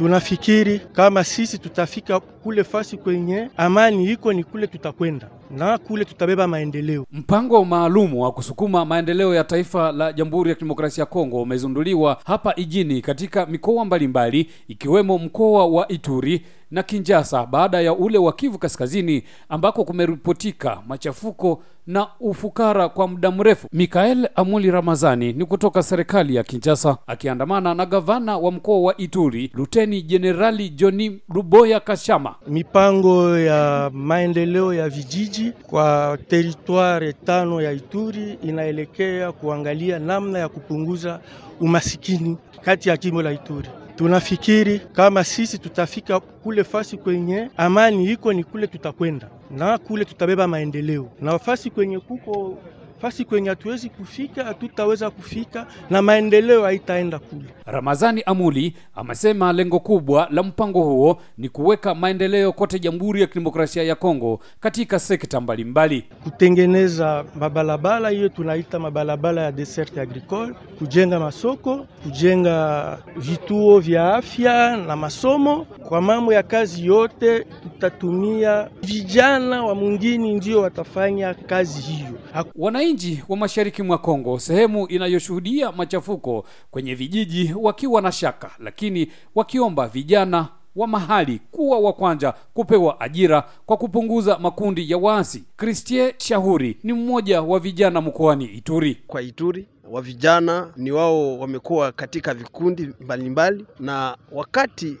Tunafikiri kama sisi tutafika kule fasi kwenye amani iko, ni kule tutakwenda na kule tutabeba maendeleo. Mpango maalumu wa kusukuma maendeleo ya taifa la Jamhuri ya Kidemokrasia ya Kongo umezunduliwa hapa ijini katika mikoa mbalimbali ikiwemo mkoa wa Ituri na Kinjasa baada ya ule wa Kivu Kaskazini ambako kumeripotika machafuko na ufukara kwa muda mrefu. Mikael Amuli Ramazani ni kutoka serikali ya Kinshasa akiandamana na gavana wa mkoa wa Ituri Luteni Jenerali Johnny Luboya Kashama. Mipango ya maendeleo ya vijiji kwa teritware tano ya Ituri inaelekea kuangalia namna ya kupunguza umasikini kati ya jimbo la Ituri. Tunafikiri kama sisi tutafika kule fasi kwenye amani iko, ni kule tutakwenda na kule tutabeba maendeleo, na fasi kwenye kuko fasi kwenye hatuwezi kufika, hatutaweza kufika na maendeleo haitaenda kule. Ramazani Amuli amesema lengo kubwa la mpango huo ni kuweka maendeleo kote Jamhuri ya Kidemokrasia ya Kongo katika sekta mbalimbali, kutengeneza mabalabala hiyo tunaita mabalabala ya desert agricole, kujenga masoko, kujenga vituo vya afya na masomo. Kwa mambo ya kazi yote tutatumia vijana wa mwingine, ndio watafanya kazi hiyo. Wananchi wa mashariki mwa Kongo, sehemu inayoshuhudia machafuko kwenye vijiji, wakiwa na shaka, lakini wakiomba vijana wa mahali kuwa wa kwanza kupewa ajira kwa kupunguza makundi ya waasi. Christie Shahuri ni mmoja wa vijana mkoani Ituri. Kwa Ituri wa vijana ni wao wamekuwa katika vikundi mbalimbali, na wakati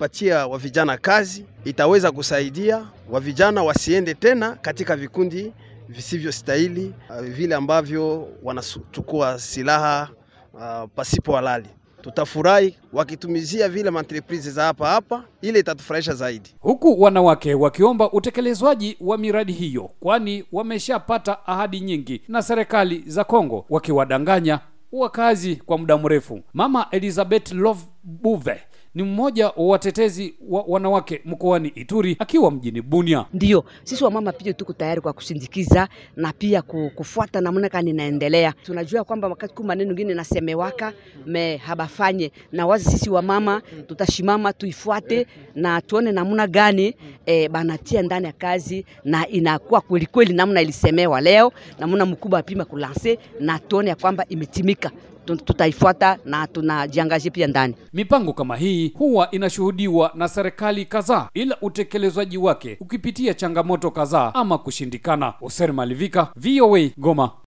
wamewapatia wa vijana kazi, itaweza kusaidia wa vijana wasiende tena katika vikundi visivyostahili uh, vile ambavyo wanachukua silaha uh, pasipo halali. Tutafurahi wakitumizia vile maentreprise za hapa hapa, ile itatufurahisha zaidi, huku wanawake wakiomba utekelezwaji wa miradi hiyo, kwani wameshapata ahadi nyingi na serikali za Kongo, wakiwadanganya wakazi kwa muda mrefu. Mama Elizabeth Love Buve ni mmoja wa watetezi wa wanawake mkoani Ituri akiwa mjini Bunia. Ndio sisi wamama pia tuko tayari kwa kusindikiza na pia kufuata namna gani inaendelea. Tunajua kwamba wakati ku maneno mengine nasemewaka me habafanye na wazi, sisi wamama tutashimama tuifuate na tuone namna gani e, banatia ndani ya kazi na inakuwa kweli kweli namna ilisemewa leo, namna mkubwa apima kulanse na tuone ya kwamba imetimika tutaifuata na tunajiangazie pia ndani. Mipango kama hii huwa inashuhudiwa na serikali kadhaa, ila utekelezwaji wake ukipitia changamoto kadhaa ama kushindikana. Oser Malivika, VOA Goma.